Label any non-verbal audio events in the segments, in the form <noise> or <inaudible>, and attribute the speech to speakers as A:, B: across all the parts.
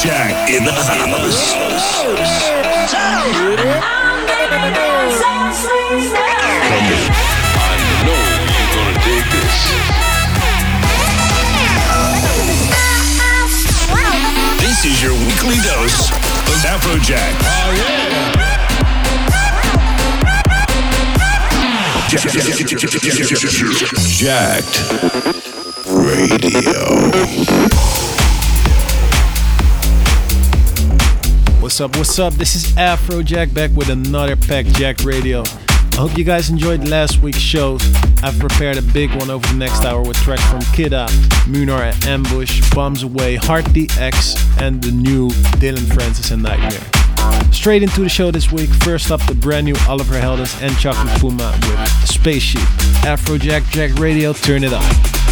A: Afrojack in the house.
B: I know you're gonna dig this.
A: This is your weekly dose of Afrojack. Oh, yeah. Jacked Radio.
C: What's up? What's up? This is Afrojack back with another Pack Jack Radio. I hope you guys enjoyed last week's shows. I've prepared a big one over the next hour with tracks from Kidda, Munar Ambush, Bombs Away, Heart DX, and the new Dillon Francis and NGHTMRE. Straight into the show this week. First up, the brand new Oliver Heldens and Chocolate Puma with Spaceship. Afrojack Jacked Radio, turn it up.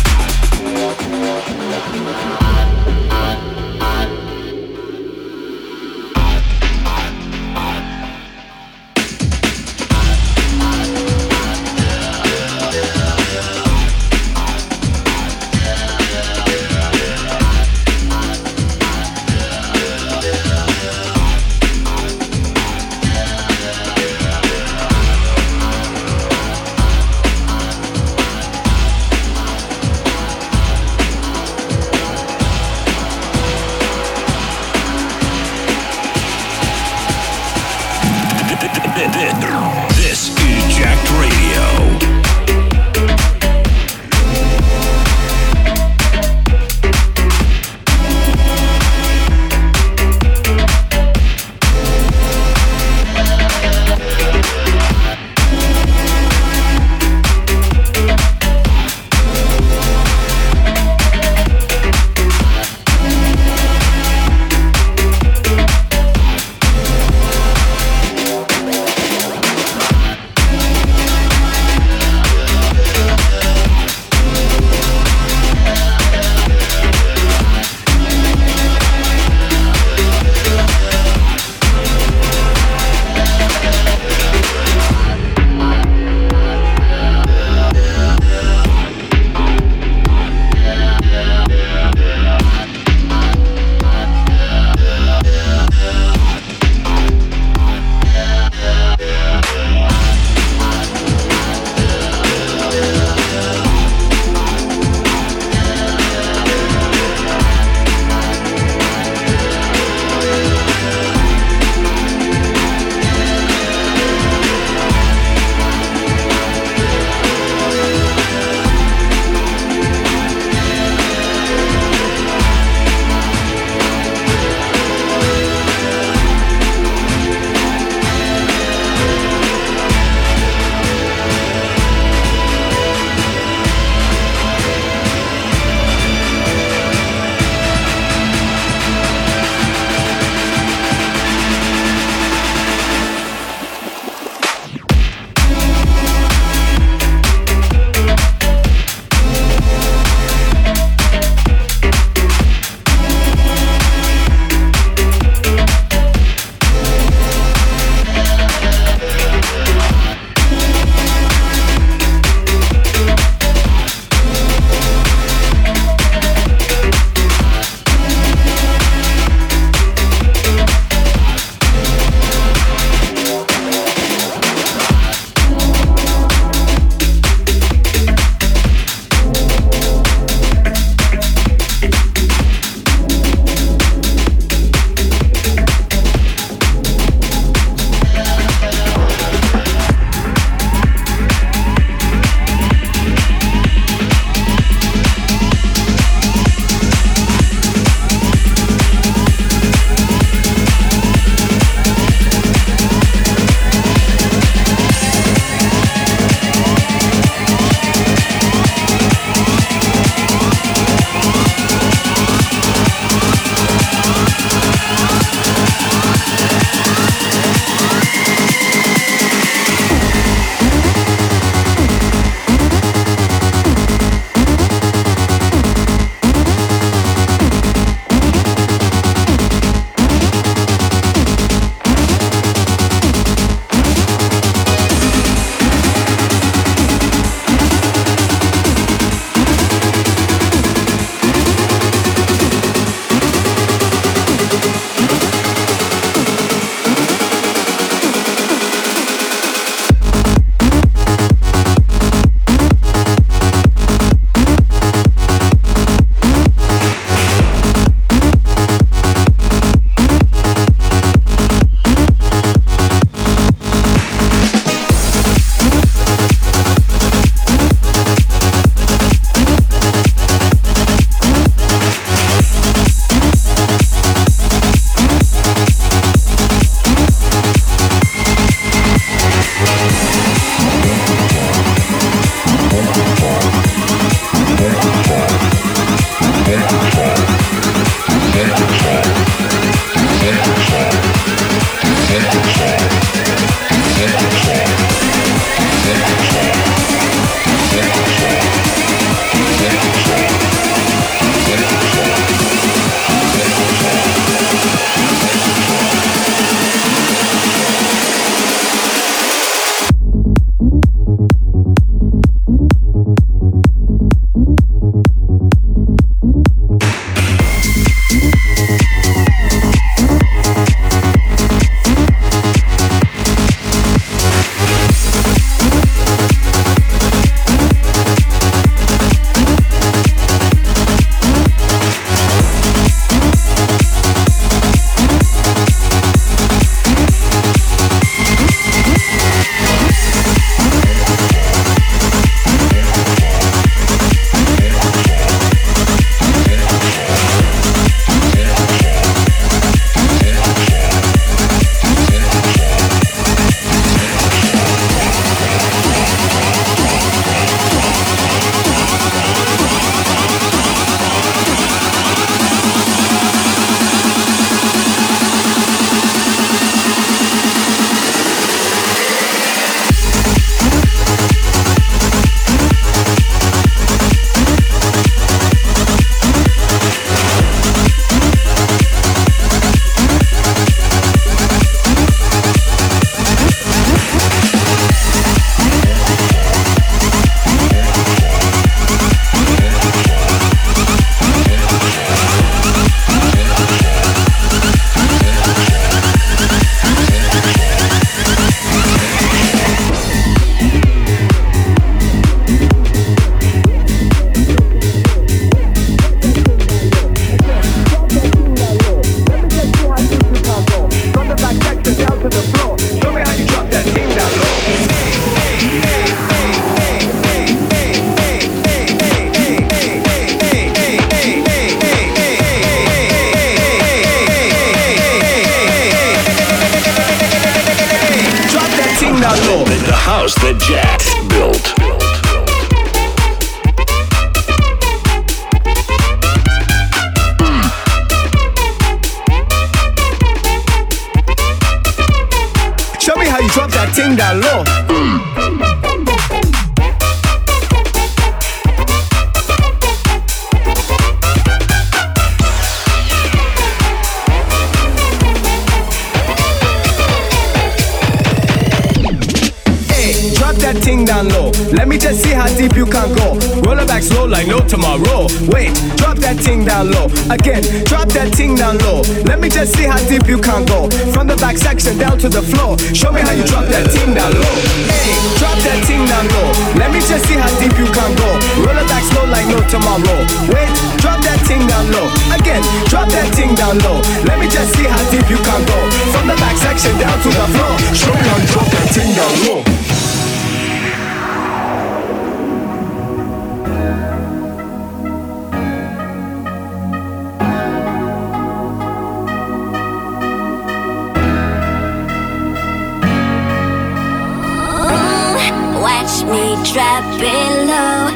D: trap below.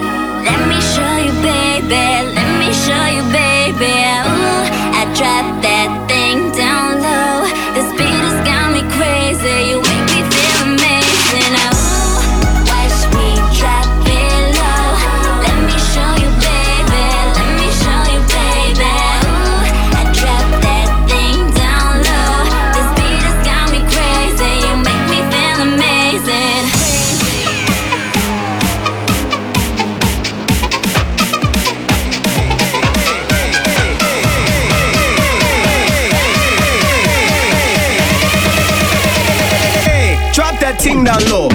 D: Let me show you,
E: baby. Let me show you, baby. down low.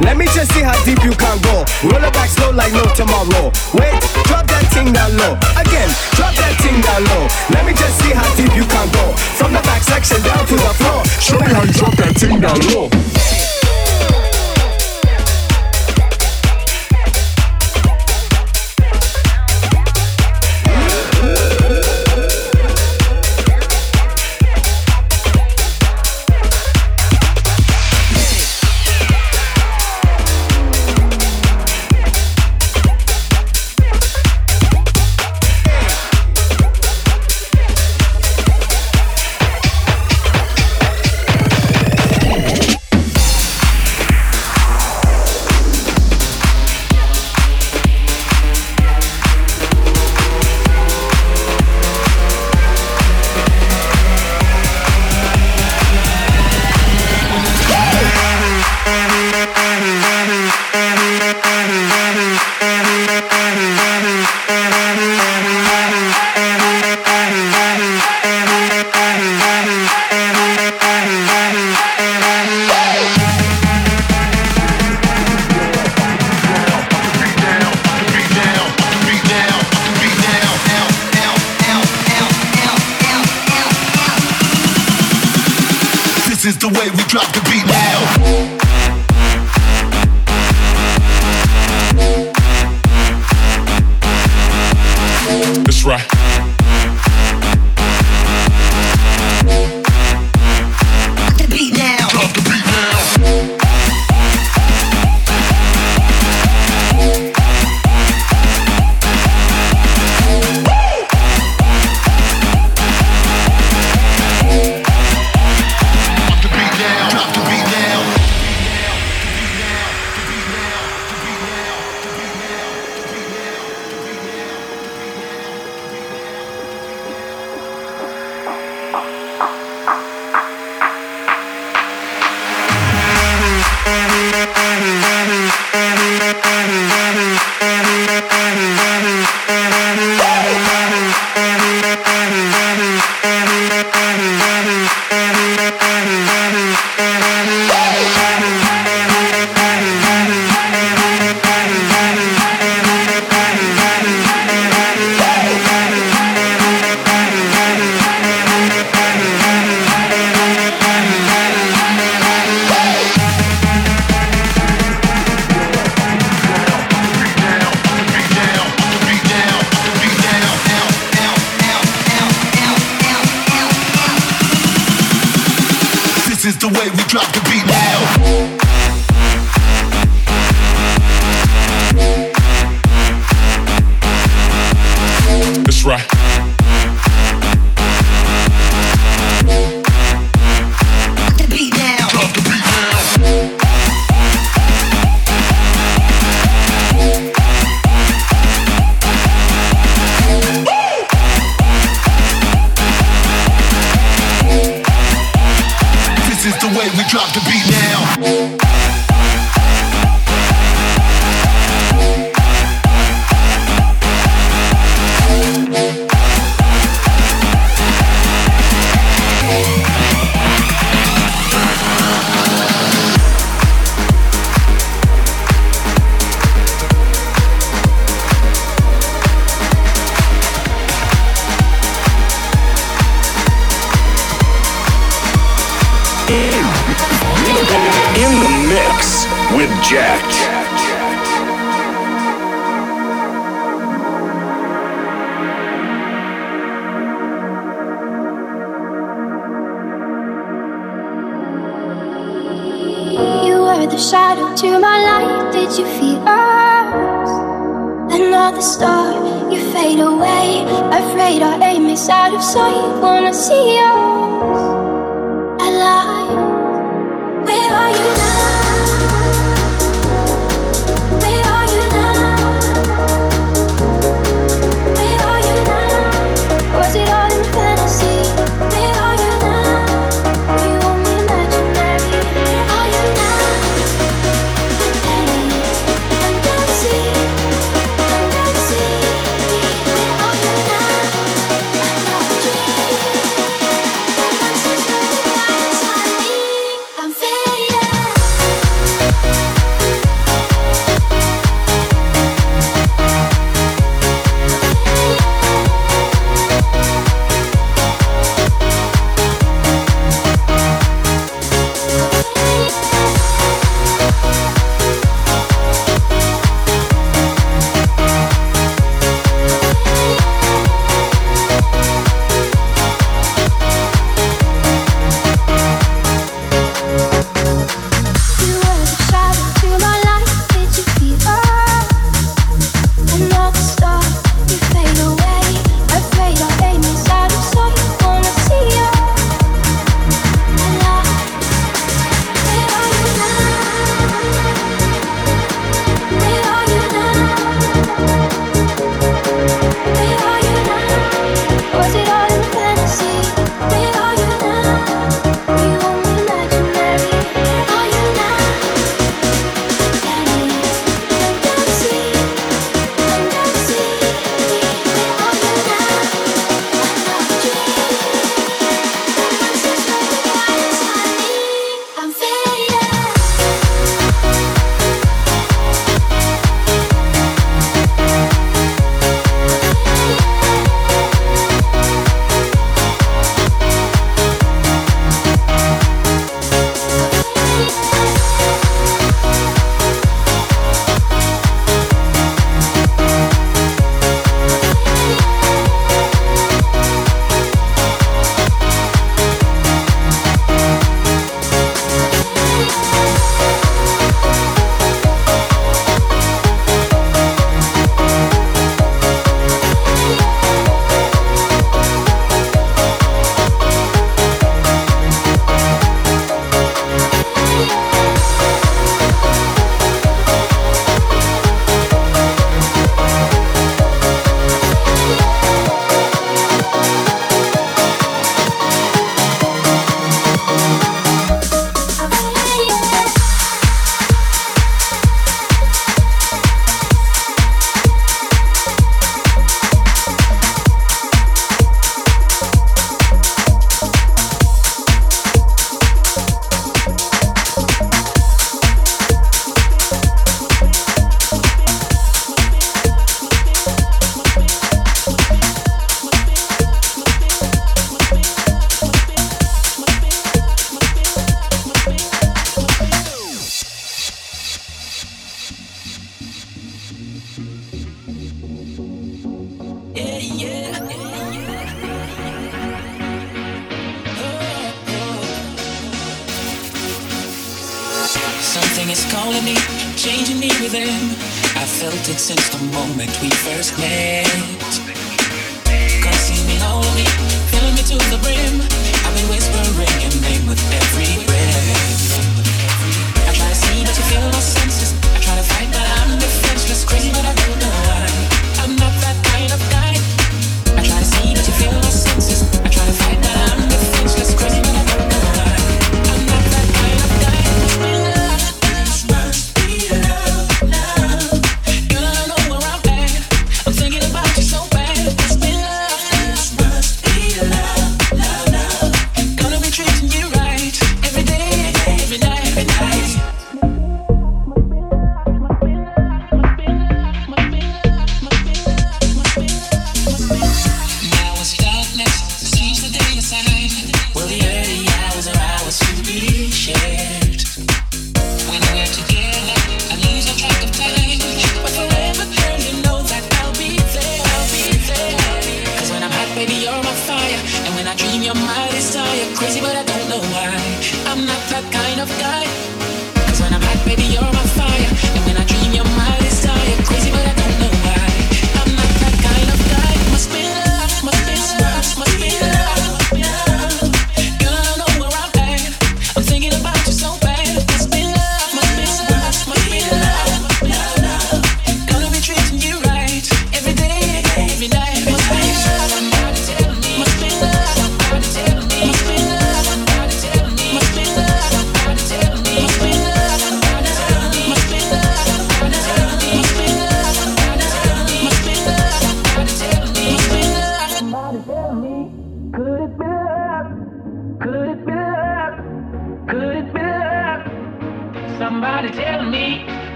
E: Let me
D: just see how deep you can go. Roll it back slow like no tomorrow. Wait, drop that thing down low. Again, drop that thing down low. Let me just see how deep you can go. From the back section down to the floor. Show me how you drop that thing down low.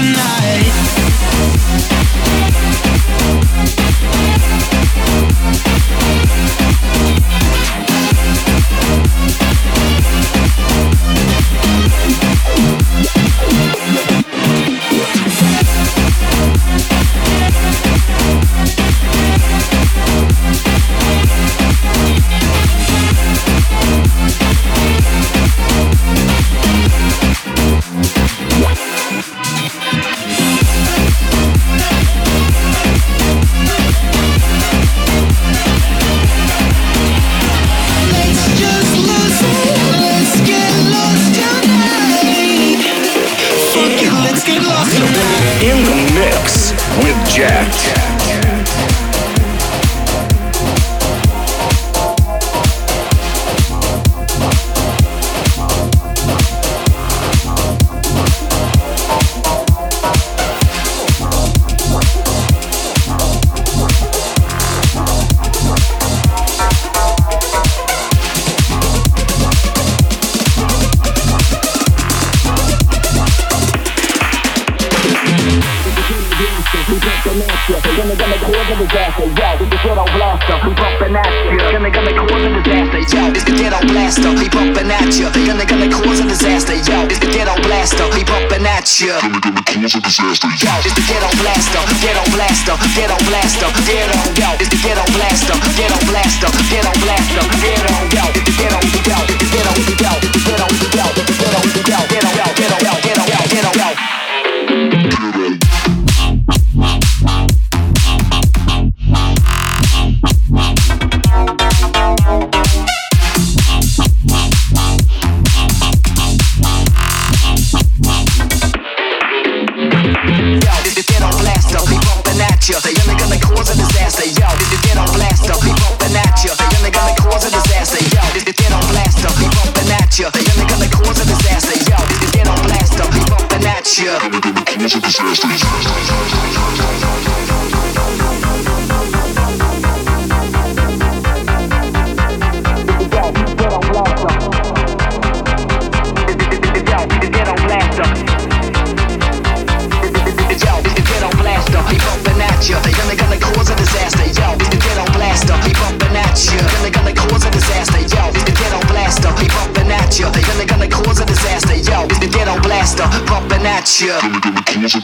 F: tonight.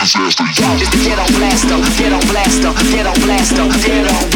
F: disaster. Just
G: a ghetto blaster, on blaster, get on blaster, ghetto blaster.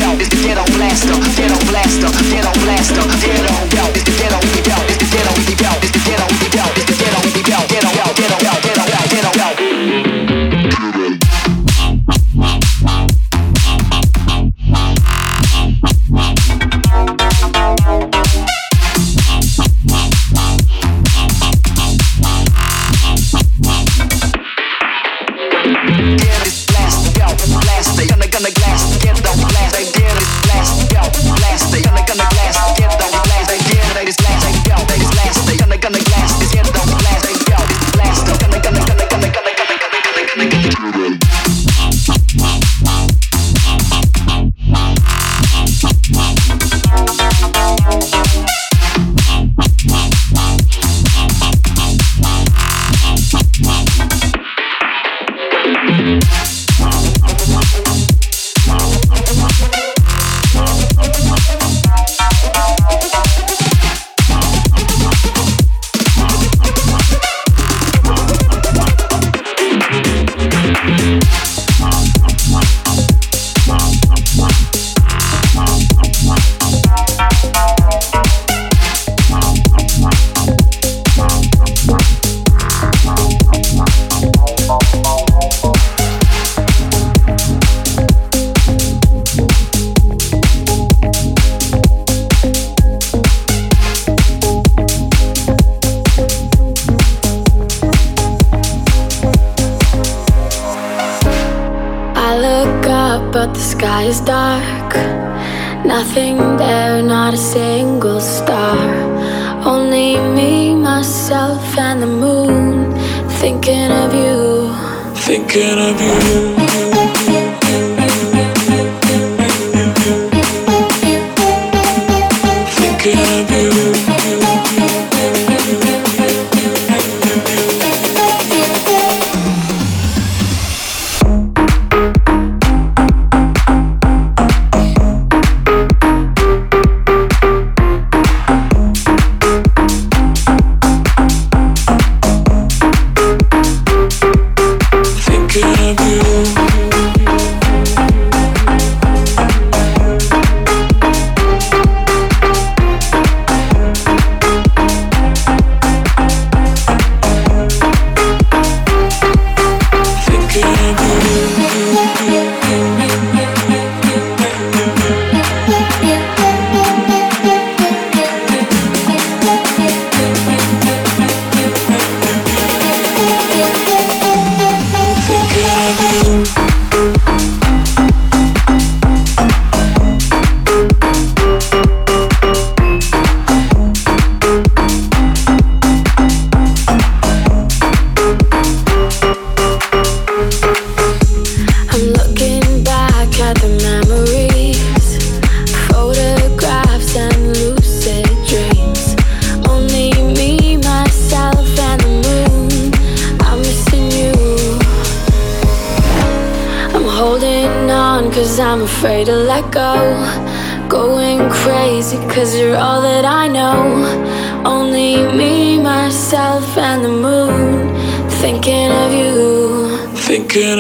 H: Thinking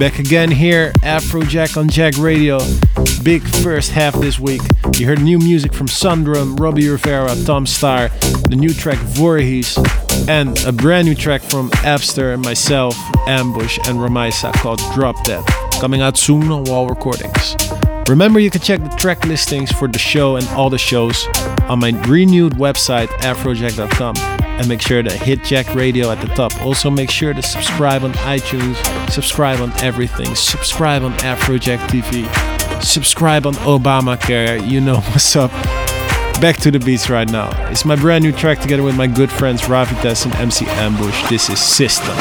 H: Back
C: again here, Afrojack on Jacked Radio. Big first half this week. You heard new music from Sundrum, Robbie Rivera, Tom Staar, the new track Voorhees, and a brand new track from Abster and myself, Ambush, and Ramaisa called Drop Dead, coming out soon on Wall Recordings. Remember, you can check the track listings for the show and all the shows on my renewed website, afrojack.com and make sure to hit Jacked Radio at the top. Also, make sure to subscribe on iTunes, subscribe on everything, subscribe on Afrojack TV, subscribe on Obamacare. You know <laughs> what's up. Back to the beats right now. It's my brand new track together with my good friends Ravitez and MC Ambush. This is System.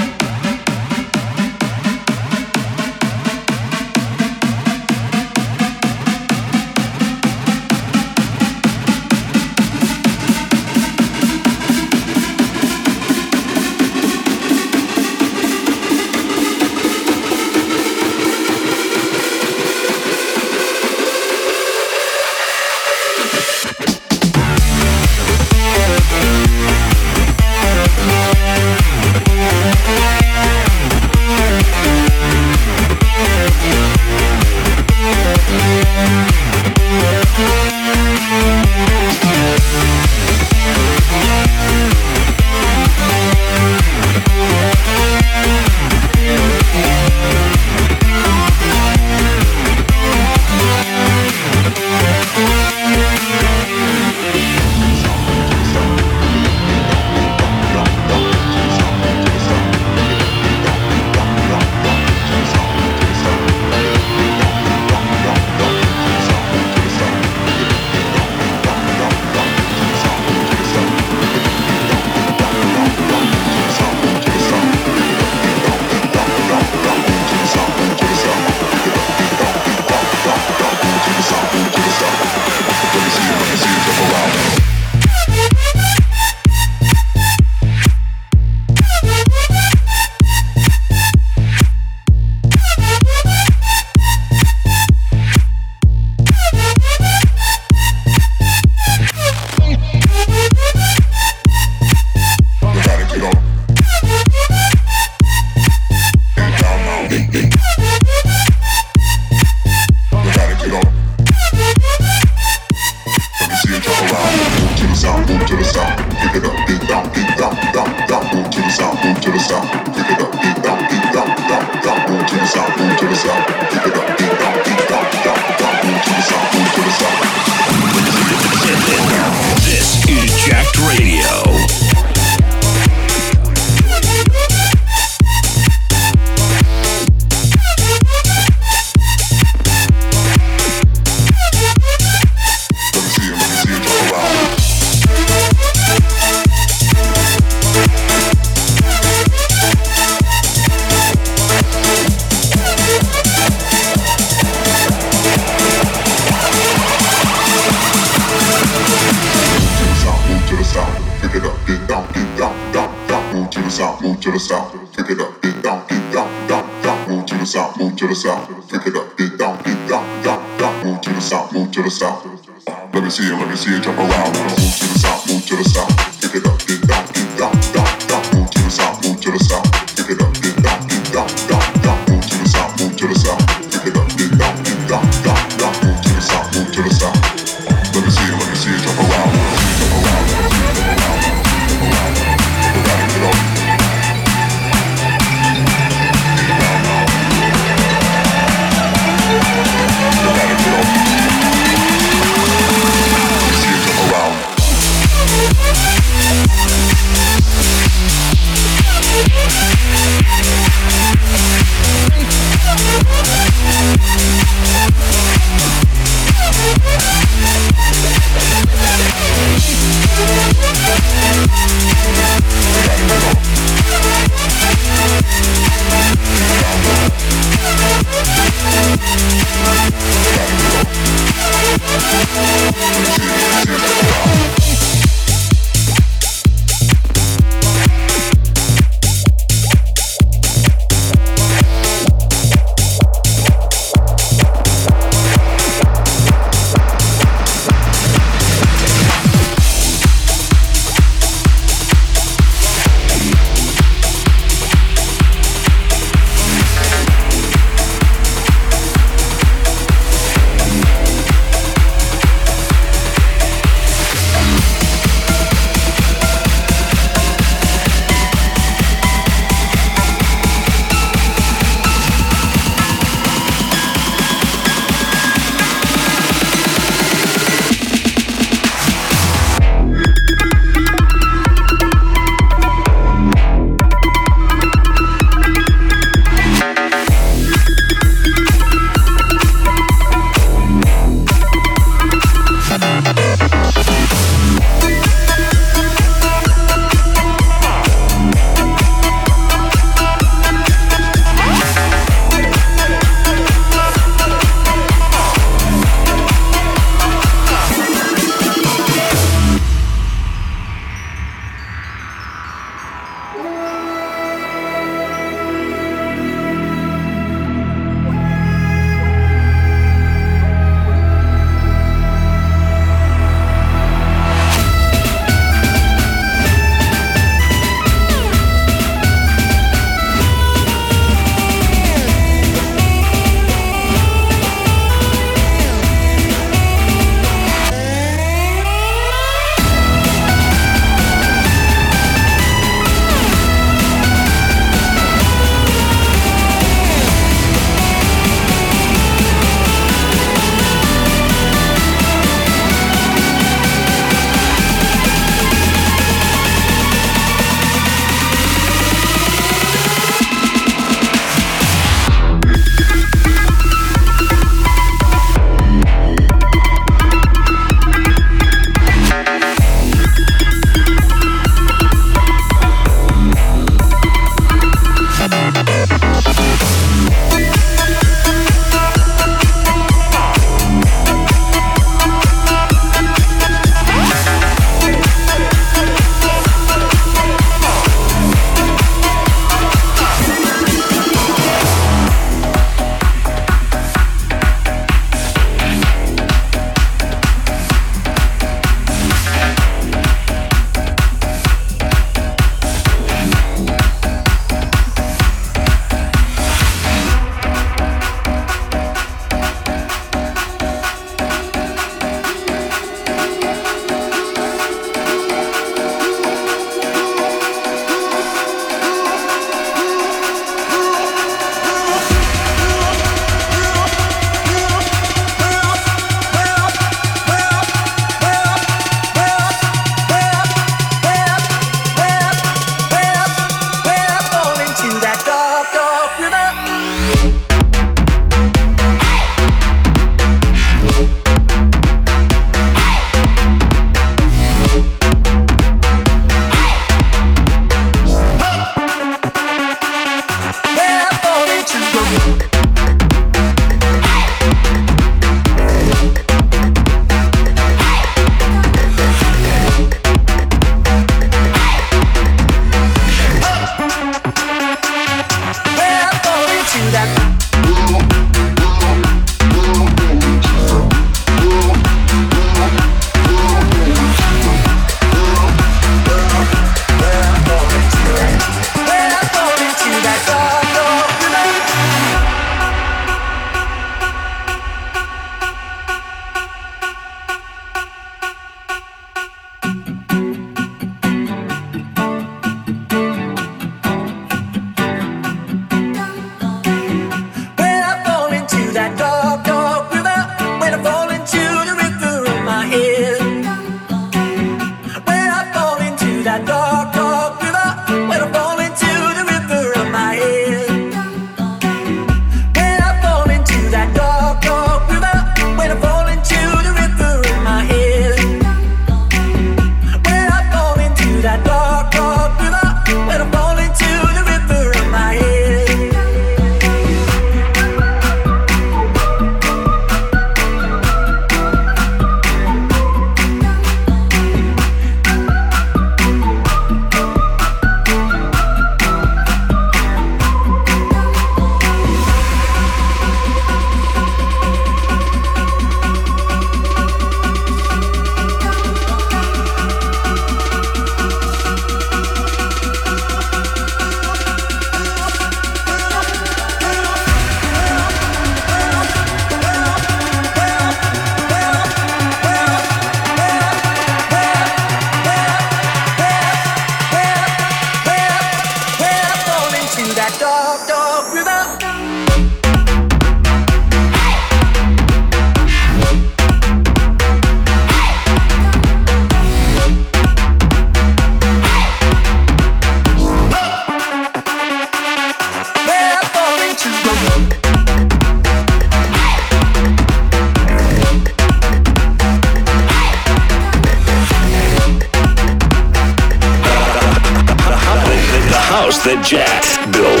A: That Jack built.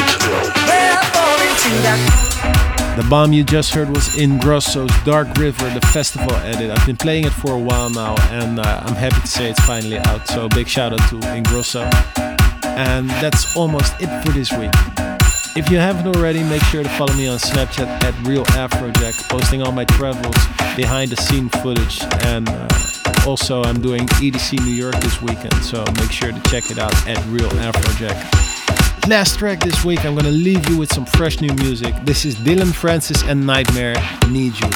C: The bomb you just heard was Ingrosso's Dark River, the festival edit. I've been playing it for a while now, and uh, I'm happy to say it's finally out. So big shout out to Ingrosso. And that's almost it for this week. If you haven't already, make sure to follow me on Snapchat at Real Afrojack, posting all my travels, behind the scene footage, and uh, also I'm doing EDC New York this weekend, so make sure to check it out at Real Afrojack. Last track this week, I'm gonna leave you with some fresh new music. This is Dillon Francis and NGHTMRE, Need You.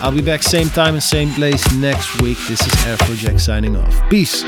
C: I'll be back same time and same place next week. This is Afrojack signing off. Peace.